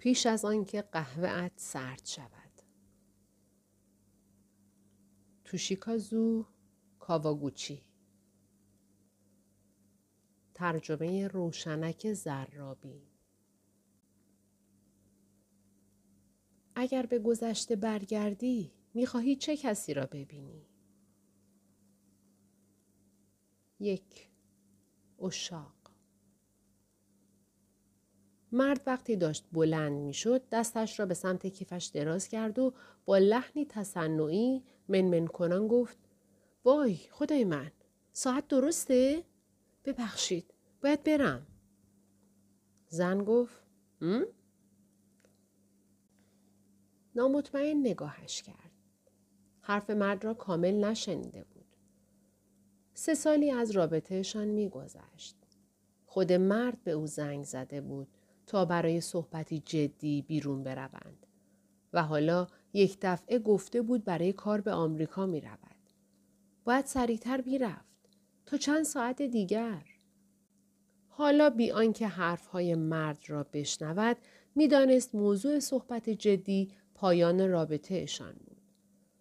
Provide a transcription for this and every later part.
پیش از آنکه قهوه سرد شود. توشیکازو کاواگوچی. ترجمه روشنک زرابی. اگر به گذشته برگردی می‌خواهی چه کسی را ببینی؟ یک اشاق. مرد وقتی داشت بلند می‌شد دستش را به سمت کیفش دراز کرد و با لحنی تصنعی منمن کنان گفت وای خدای من ساعت درسته؟ ببخشید باید برم. زن گفت م؟ نامطمئن نگاهش کرد. حرف مرد را کامل نشنیده بود. سه سالی از رابطهشان میگذشت. خود مرد به او زنگ زده بود تا برای صحبتی جدی بیرون بروند و حالا یک دفعه گفته بود برای کار به آمریکا می رود. باید سریعتر بیرفت تا چند ساعت دیگر. حالا بی آنکه حرفهای مرد را بشنود می‌دانست موضوع صحبت جدی پایان رابطهشان بود.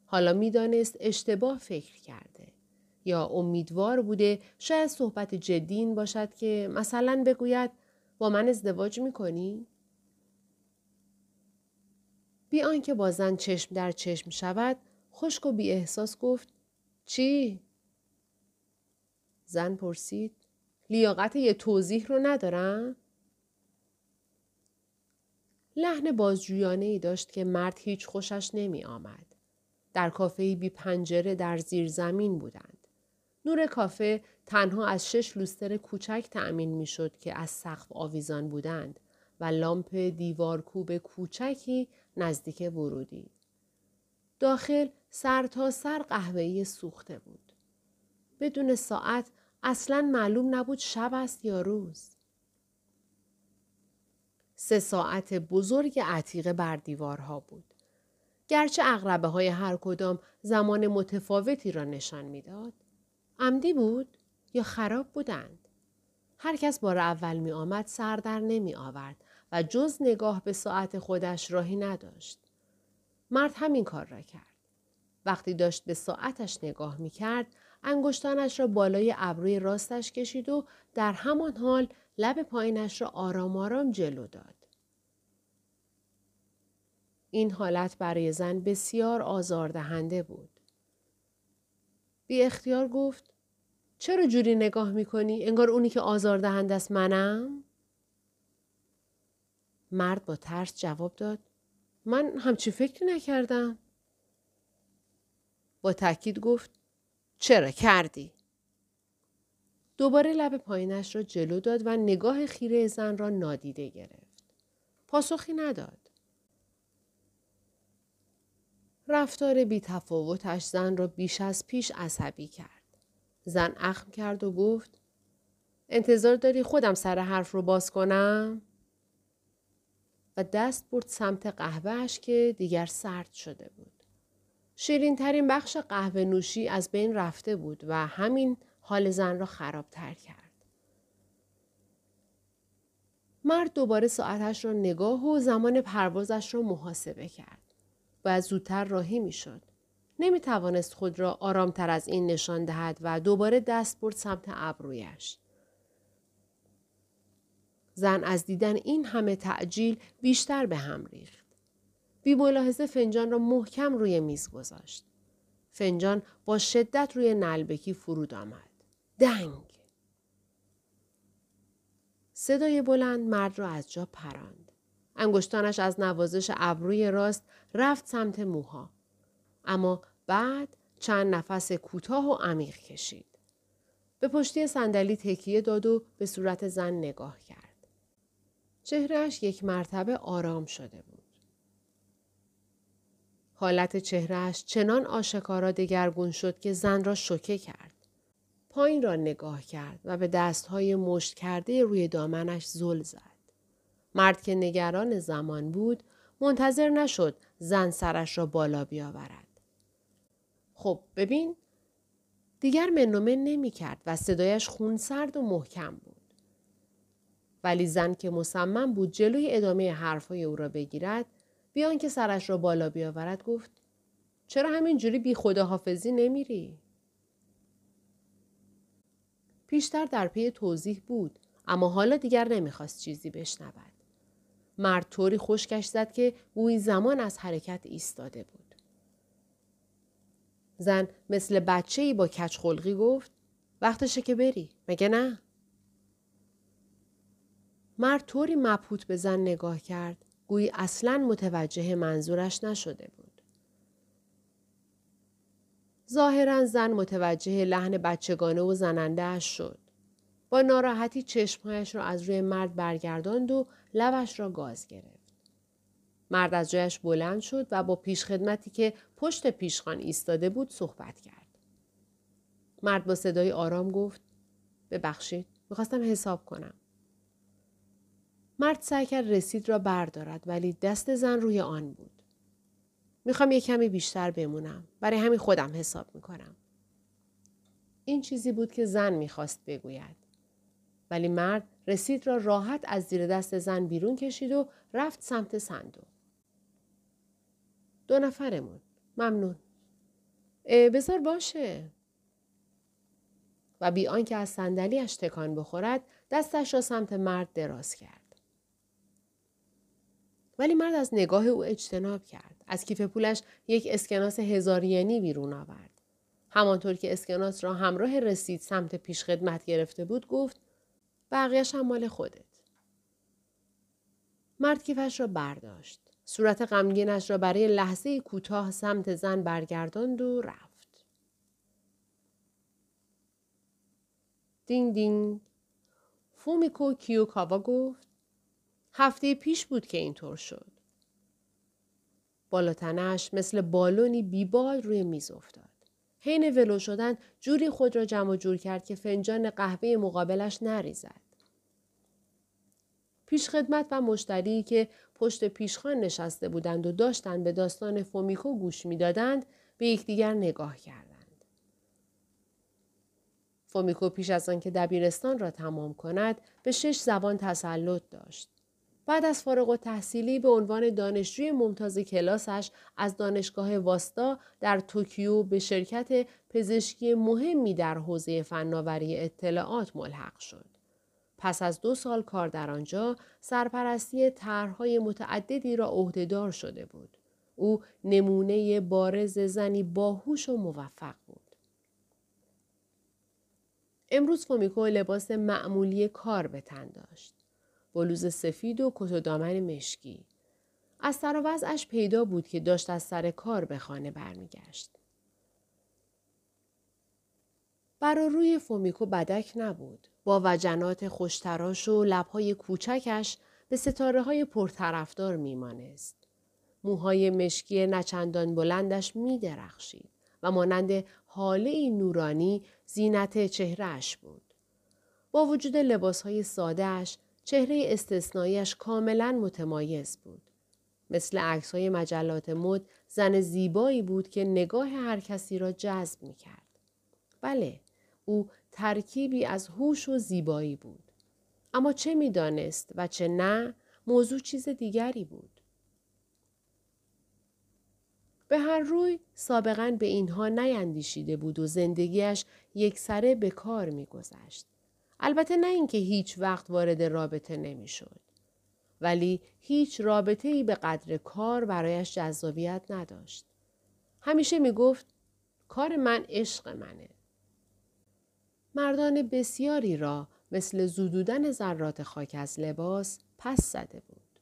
حالا می‌دانست اشتباه فکر کرده یا امیدوار بوده شاید صحبت جدی این باشد که مثلا بگوید با من ازدواج می‌کنی؟ بی آنکه با زن چشم در چشم شود خشک و بی احساس گفت چی؟ زن پرسید لیاقت یه توضیح رو ندارم؟ لحن بازجویانه ای داشت که مرد هیچ خوشش نمی آمد. در کافه بی پنجره در زیر زمین بودند. نور کافه تنها از شش لوستر کوچک تأمین می شد که از سقف آویزان بودند و لامپ دیوارکوب کوچکی نزدیک ورودی. داخل سر تا سر قهوه‌ای سوخته بود. بدون ساعت اصلا معلوم نبود شب است یا روز. سه ساعت بزرگ عتیقه بر دیوارها بود. گرچه اغربه های هر کدام زمان متفاوتی را نشان می‌داد. عمدی بود یا خراب بودند. هر کس بار اول می آمد سر در نمی آورد و جز نگاه به ساعت خودش راهی نداشت. مرد همین کار را کرد. وقتی داشت به ساعتش نگاه می کرد، انگشتانش را بالای ابروی راستش کشید و در همان حال لب پایینش را آرام آرام جلو داد. این حالت برای زن بسیار آزاردهنده بود. بی اختیار گفت چرا جوری نگاه می‌کنی؟ انگار اونی که آزاردهنده است منم؟ مرد با ترس جواب داد من همچی فکری نکردم. با تاکید گفت چرا کردی؟ دوباره لب پایینش را جلو داد و نگاه خیره زن را نادیده گرفت. پاسخی نداد. رفتار بی تفاوتش زن را بیش از پیش عصبی کرد. زن اخم کرد و گفت انتظار داری خودم سر حرف رو باز کنم؟ و دست برد سمت قهوهش که دیگر سرد شده بود. شیرین ترین بخش قهوه نوشی از بین رفته بود و همین حال زن را خرابتر کرد. مرد دوباره ساعتش را نگاه و زمان پروازش را محاسبه کرد. باید زودتر راهی می شد. نمی توانست خود را آرامتر از این نشان دهد و دوباره دست برد سمت ابرویش. زن از دیدن این همه تعجیل بیشتر به هم ریخت. بی ملاحظه فنجان را محکم روی میز گذاشت. فنجان با شدت روی نلبکی فرود آمد. دنگ! صدای بلند مرد را از جا پراند. انگشتانش از نوازش ابروی راست رفت سمت موها. اما بعد چند نفس کوتاه و عمیق کشید. به پشتی صندلی تکیه داد و به صورت زن نگاه کرد. چهرهش یک مرتبه آرام شده بود. حالت چهرهش چنان آشکارا دگرگون شد که زن را شوکه کرد. پایین را نگاه کرد و به دستهای مشت کرده روی دامنش زل زد. مرد که نگران زمان بود منتظر نشد زن سرش را بالا بیاورد. خب ببین دیگر منومن نمی کرد و صدایش خونسرد و محکم بود. ولی زن که مصمم بود جلوی ادامه حرفهای او را بگیرد بیان که سرش را بالا بیاورد گفت چرا همینجوری بی خداحافظی نمیری؟ پیشتر در پی توضیح بود اما حالا دیگر نمی‌خواست چیزی بشنود. مرد طوری خشکش زد که گویی زمان از حرکت ایستاده بود. زن مثل بچه ای با کچ خلقی گفت وقتشه که بری مگه نه؟ مرد طوری مبهوت به زن نگاه کرد گویی اصلا متوجه منظورش نشده بود. ظاهرا زن متوجه لحن بچگانه و زننده اش شد. با ناراحتی چشمهایش را از روی مرد برگرداند و لبش را گاز گرفت. مرد از جایش بلند شد و با پیشخدمتی که پشت پیشخان ایستاده بود صحبت کرد. مرد با صدای آرام گفت ببخشید می‌خواستم حساب کنم. مرد سعی کرد رسید را بردارد ولی دست زن روی آن بود. می‌خوام یه کمی بیشتر بمونم. برای همین خودم حساب می‌کنم. این چیزی بود که زن می‌خواست بگوید. ولی مرد رسید را راحت از زیر دست زن بیرون کشید و رفت سمت صندوق. دو نفرمون. ممنون. بذار باشه. و بی آنکه از صندلیاش تکان بخورد دستش را سمت مرد دراز کرد. ولی مرد از نگاه او اجتناب کرد. از کیف پولش یک اسکناس هزار ینی بیرون آورد. همانطور که اسکناس را همراه رسید سمت پیش خدمت گرفته بود گفت بقیهش هم مال خودت. مرد کیفش را برداشت. صورت غمگینش را برای لحظه کوتاه سمت زن برگرداند و رفت. دینگ دینگ. فومیکو کیوکاوا گفت هفته پیش بود که اینطور شد. بالاتنش مثل بالونی بیبال روی میز افتاد. حین ولو شدن جوری خود را جمع جور کرد که فنجان قهوه مقابلش نریزد. پیشخدمت و مشتری که پشت پیشخان نشسته بودند و داشتند به داستان فومیکو گوش می‌دادند به یکدیگر نگاه کردند. فومیکو پیش از آنکه دبیرستان را تمام کند به شش زبان تسلط داشت. بعد از فارغ‌التحصیلی به عنوان دانشجوی ممتاز کلاسش از دانشگاه واسدا در توکیو به شرکت پزشکی مهمی در حوزه فناوری اطلاعات ملحق شد. پس از دو سال کار در آنجا سرپرستی طرحهای متعددی را عهدهدار شده بود. او نمونه بارز زنی باهوش و موفق بود. امروز فومیکو لباس معمولی کار به تن داشت. بلوز سفید و کت و دامن مشکی. از سر و وضعش پیدا بود که داشت از سر کار به خانه برمیگشت. برا روی فومیکو بدک نبود. با وجنات خوشتراش و لبهای کوچکش به ستاره های پرطرفدار میمانست. موهای مشکی نچندان بلندش می درخشید و مانند حاله نورانی زینت چهرهش بود. با وجود لباس های سادهش چهره استثناییش کاملا متمایز بود. مثل عکس های مجلات مد زن زیبایی بود که نگاه هر کسی را جذب می کرد. بله، او ترکیبی از هوش و زیبایی بود. اما چه می‌دانست و چه نه موضوع چیز دیگری بود. به هر روی سابقا به اینها نیندیشیده بود و زندگیش یک سره به کار میگذشت. البته نه اینکه هیچ وقت وارد رابطه نمی‌شد. ولی هیچ رابطه ای به قدر کار برایش جذابیت نداشت. همیشه می گفت کار من عشق منه. مردان بسیاری را مثل زودودن ذرات خاک از لباس پس زده بود.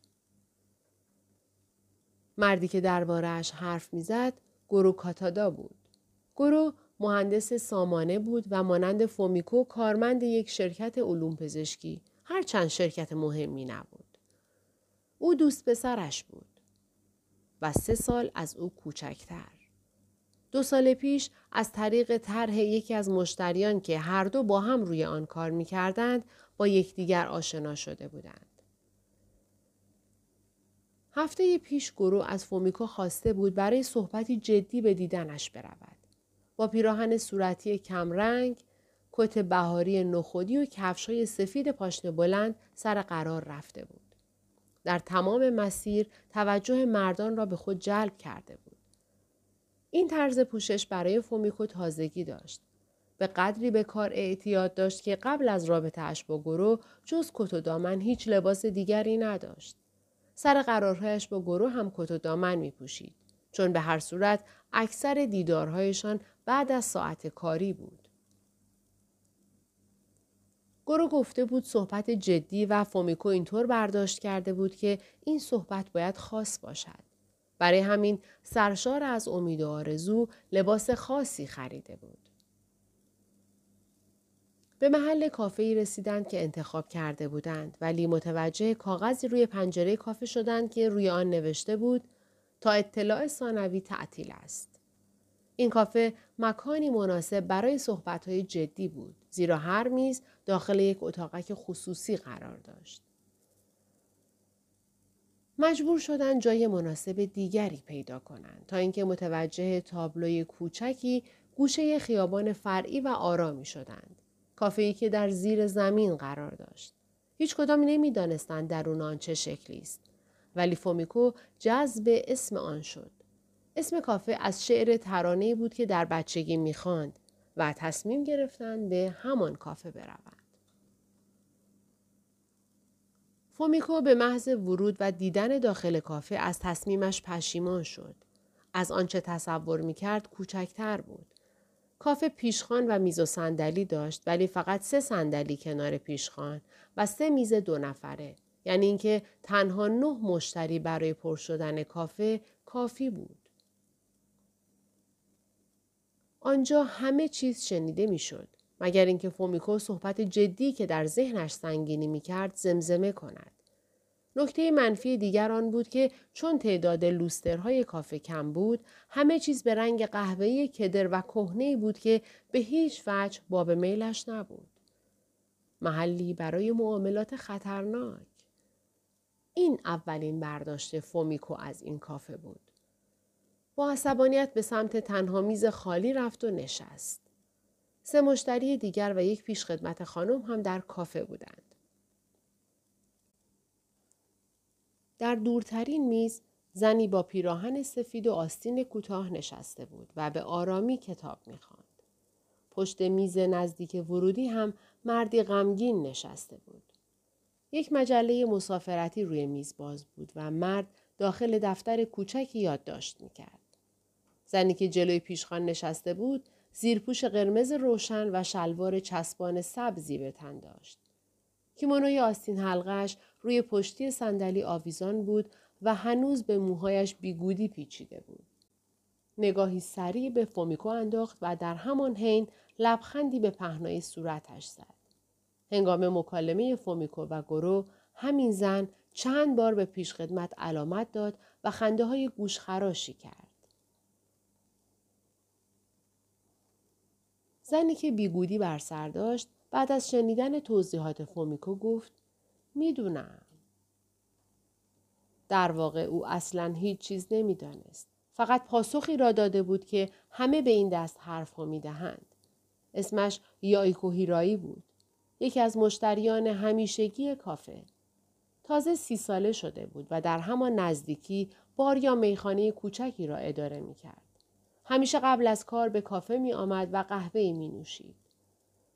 مردی که دربارهش حرف می‌زد گرو کاتادا بود. گرو مهندس سامانه بود و مانند فومیکو کارمند یک شرکت علوم پزشکی هرچند شرکت مهمی نبود. او دوست پسرش بود و سه سال از او کوچکتر. دو سال پیش از طریق طرح یکی از مشتریان که هر دو با هم روی آن کار می کردند با یکدیگر آشنا شده بودند. هفته پیش گروه از فومیکو خواسته بود برای صحبتی جدی به دیدنش برود. با پیراهن صورتی کمرنگ، کت بهاری نخودی و کفشای سفید پاشنه بلند سر قرار رفته بود. در تمام مسیر توجه مردان را به خود جلب کرده بود. این طرز پوشش برای فومیکو تازگی داشت. به قدری به کار اعتیاد داشت که قبل از رابطه اش با گرو جز کت و دامن هیچ لباس دیگری نداشت. سر قرارهایش با گرو هم کت و دامن می پوشید. چون به هر صورت اکثر دیدارهایشان بعد از ساعت کاری بود. گرو گفته بود صحبت جدی و فومیکو اینطور برداشت کرده بود که این صحبت باید خاص باشد. برای همین سرشار از امید و آرزو لباس خاصی خریده بود. به محل کافه ای رسیدند که انتخاب کرده بودند ولی متوجه کاغذی روی پنجره کافه شدند که روی آن نوشته بود تا اطلاع ثانوی تعطیل است. این کافه مکانی مناسب برای صحبتهای جدی بود زیرا هر میز داخل یک اتاقک خصوصی قرار داشت. مجبور شدن جای مناسب دیگری پیدا کنند تا اینکه متوجه تابلوی کوچکی گوشه خیابان فرعی و آرامی شدند. کافه‌ای که در زیر زمین قرار داشت. هیچ کدام نمی‌دانستند درون آن چه شکلی است. ولی فومیکو جذب اسم آن شد. اسم کافه از شعر ترانه بود که در بچگی می‌خواند و تصمیم گرفتند به همان کافه بروند. فومیکو به محض ورود و دیدن داخل کافه از تصمیمش پشیمان شد. از آنچه تصور می‌کرد کوچکتر بود. کافه پیشخان و میز و صندلی داشت ولی فقط سه صندلی کنار پیشخان و سه میز دو نفره. یعنی اینکه تنها نه مشتری برای پر شدن کافه کافی بود. آنجا همه چیز شنیده می‌شد مگر اینکه فومیکو صحبت جدی که در ذهنش سنگینی می‌کرد زمزمه کند. نکته منفی دیگر آن بود که چون تعداد لوسترهای کافه کم بود همه چیز به رنگ قهوه‌ای کدر و کهنه بود که به هیچ وجه باب میلش نبود. محلی برای معاملات خطرناک. این اولین برداشت فومیکو از این کافه بود با عصبانیت به سمت تنها میز خالی رفت و نشست. سه مشتری دیگر و یک پیشخدمت خانم هم در کافه بودند. در دورترین میز زنی با پیراهن سفید و آستین کوتاه نشسته بود و به آرامی کتاب می‌خواند. پشت میز نزدیک ورودی هم مردی غمگین نشسته بود. یک مجله مسافرتی روی میز باز بود و مرد داخل دفتر کوچکی یادداشت می‌کرد. زنی که جلوی پیشخان نشسته بود زیرپوش قرمز روشن و شلوار چسبان سبزی به تن داشت. کیمونوی آستین حلقش روی پشتی صندلی آویزان بود و هنوز به موهایش بیگودی پیچیده بود. نگاهی سریع به فومیکو انداخت و در همان حین لبخندی به پهنای صورتش زد. هنگام مکالمه فومیکو و گورو همین زن چند بار به پیشخدمت علامت داد و خنده های گوشخراشی کرد. زنی که بیگودی بر سر داشت بعد از شنیدن توضیحات فومیکو گفت می‌دونم. در واقع او اصلا هیچ چیز نمی‌دانست. فقط پاسخی را داده بود که همه به این دست حرف ها می دهند. اسمش یایکو هیرایی بود. یکی از مشتریان همیشگی کافه. تازه سی ساله شده بود و در همان نزدیکی بار یا میخانه کوچکی را اداره می کرد. همیشه قبل از کار به کافه می آمد و قهوه می نوشید.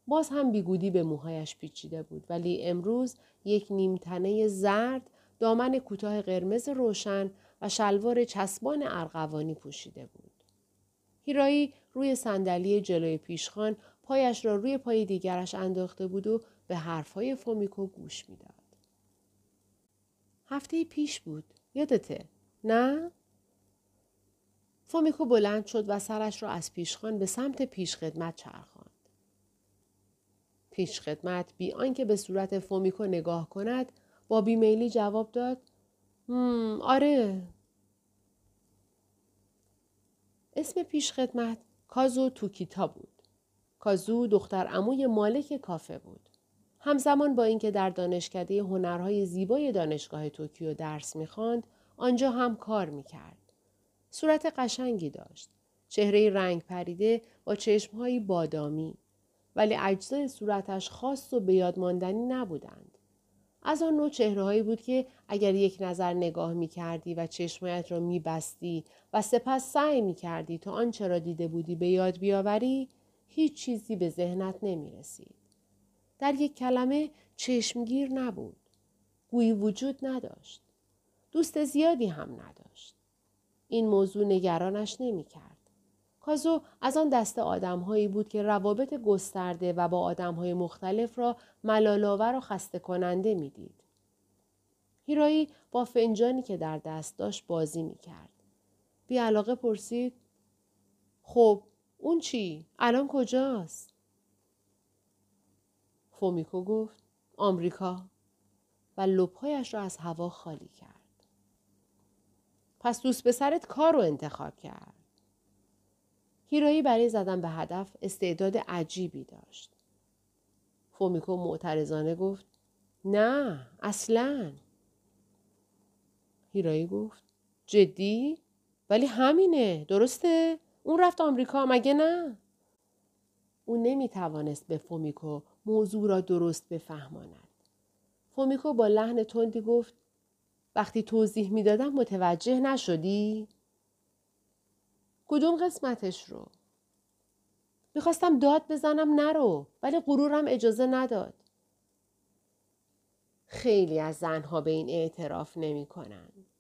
باز هم بیگودی به موهایش پیچیده بود ولی امروز یک نیمتنه زرد دامن کوتاه قرمز روشن و شلوار چسبان ارغوانی پوشیده بود. هیرایی روی صندلی جلوی پیشخان پایش را روی پای دیگرش انداخته بود و به حرفهای فومیکو گوش می‌داد. هفته پیش بود. یادته؟ نه؟ فومیکو بلند شد و سرش را از پیشخان به سمت پیشخدمت چرخاند. پیشخدمت بی آنکه به صورت فومیکو نگاه کند با بیمیلی جواب داد آره اسم پیشخدمت کازو توکیتا بود. کازو دختر عموی مالک کافه بود. همزمان با اینکه در دانشکده هنرهای زیبای دانشگاه توکیو درس می‌خواند آنجا هم کار می‌کرد. صورت قشنگی داشت. چهره رنگ پریده با چشمهایی بادامی. ولی اجزای صورتش خاص و به یاد ماندنی نبودند. از آن نوع چهرههایی بود که اگر یک نظر نگاه می کردی و چشمایت را می بستی و سپس سعی می کردی تا آنچه را دیده بودی به یاد بیاوری هیچ چیزی به ذهنت نمی رسید. در یک کلمه چشمگیر نبود. گویی وجود نداشت. دوست زیادی هم نداشت. این موضوع نگرانش نمی کرد. کازو از آن دسته آدمهایی بود که روابط گسترده و با آدمهای مختلف را ملالاور و خسته کننده می‌دید. هیرایی با فنجانی که در دست داشت بازی می کرد. بی علاقه پرسید خب اون چی؟ الان کجاست؟ فومیکو گفت آمریکا و لبهایش را از هوا خالی کرد. پس دوست پسرت کار رو انتخاب کرد. هیرایی برای زدن به هدف استعداد عجیبی داشت. فومیکو معترضانه گفت نه اصلا. هیرایی گفت جدی؟ ولی همینه درسته؟ اون رفت آمریکا مگه نه؟ او نمی توانست به فومیکو موضوع را درست بفهماند. فومیکو با لحن تندی گفت وقتی توضیح می‌دادم متوجه نشدی؟ کدوم قسمتش رو؟ می‌خواستم داد بزنم نرو ولی غرورم اجازه نداد. خیلی از زنها به این اعتراف نمی کنند.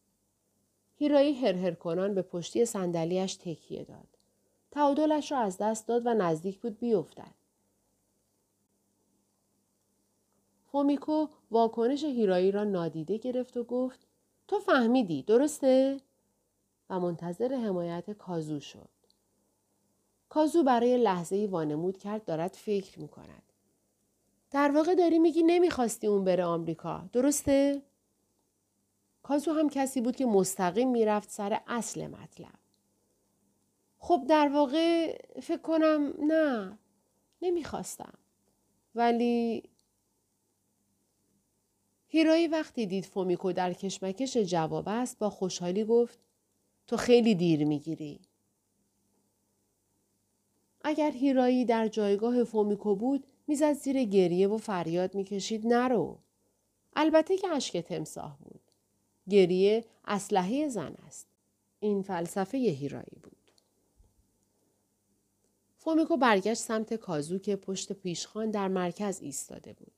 هیرایی هرهر کنان به پشتی صندلیاش تکیه داد. تعادلش را از دست داد و نزدیک بود بیفتد. فومیکو واکنش هیرایی را نادیده گرفت و گفت تو فهمیدی درسته؟ و منتظر حمایت کازو شد. کازو برای لحظه ای وانمود کرد دارد فکر می کند. در واقع داری میگی نمی‌خواستی اون بره آمریکا درسته؟ کازو هم کسی بود که مستقیم می‌رفت سر اصل مطلب. خب در واقع فکر کنم نه نمی‌خواستم. ولی هیرایی وقتی دید فومیکو در کشمکش جواب است با خوشحالی گفت تو خیلی دیر می‌گیری. اگر هیرایی در جایگاه فومیکو بود می‌زد زیر گریه و فریاد می‌کشید نرو. البته که اشک تمساه بود. گریه اسلحه زن است. این فلسفه هیرایی بود. فومیکو برگشت سمت کازو که پشت پیشخان در مرکز ایستاده بود.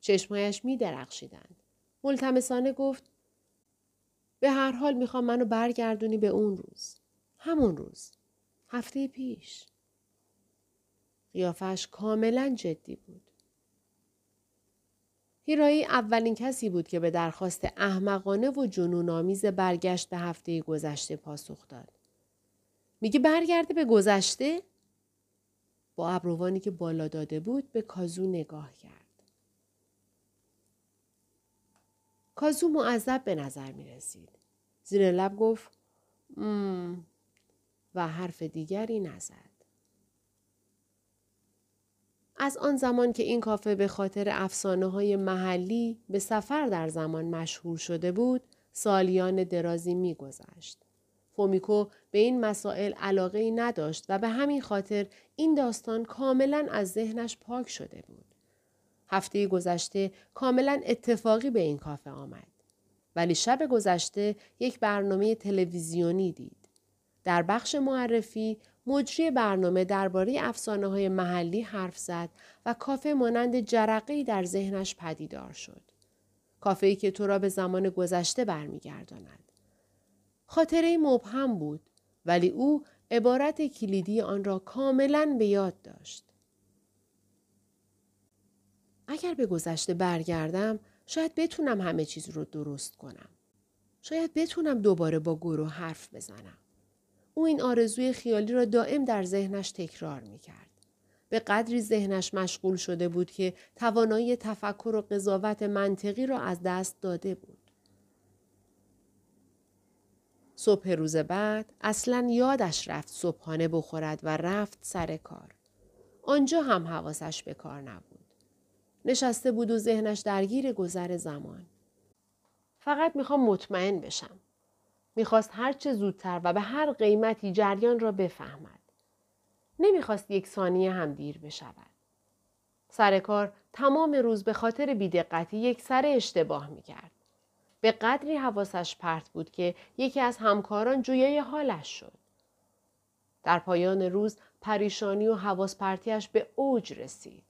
چشمایش می درخشیدند. ملتمسانه گفت به هر حال می‌خوام منو برگردونی به اون روز. همون روز. هفته پیش. قیافش کاملا جدی بود. هیرایی اولین کسی بود که به درخواست احمقانه و جنونآمیز برگشت به هفته گذشته پاسخ داد. میگه برگرده به گذشته؟ با ابروانی که بالا داده بود به کازو نگاه کرد. کازو معذب به نظر می رسید. زیر لب گفت مم و حرف دیگری نزد. از آن زمان که این کافه به خاطر افسانه های محلی به سفر در زمان مشهور شده بود، سالیان درازی میگذشت. فومیکو به این مسائل علاقه ای نداشت و به همین خاطر این داستان کاملا از ذهنش پاک شده بود. هفته گذشته کاملا اتفاقی به این کافه آمد. ولی شب گذشته یک برنامه تلویزیونی دید. در بخش معرفی مجری برنامه درباره افسانه های محلی حرف زد و کافه مانند جرقه در ذهنش پدیدار شد. کافه که تو را به زمان گذشته برمیگرداند. خاطره مبهم بود ولی او عبارت کلیدی آن را کاملا به یاد داشت. اگر به گذشته برگردم شاید بتونم همه چیز رو درست کنم. شاید بتونم دوباره با گروه حرف بزنم. او این آرزوی خیالی را دائم در ذهنش تکرار می کرد. به قدری ذهنش مشغول شده بود که توانایی تفکر و قضاوت منطقی را از دست داده بود. صبح روز بعد اصلا یادش رفت صبحانه بخورد و رفت سر کار. آنجا هم حواسش به کار نبود. نشسته بود و ذهنش درگیر گذر زمان. فقط می‌خوام مطمئن بشم. می‌خواست هرچه زودتر و به هر قیمتی جریان را بفهمد. نمی‌خواست یک ثانیه هم دیر بشود. سر کار تمام روز به خاطر بیدقتی یک سر اشتباه می کرد. به قدری حواسش پرت بود که یکی از همکاران جویای حالش شد. در پایان روز پریشانی و حواس پرتیش به اوج رسید.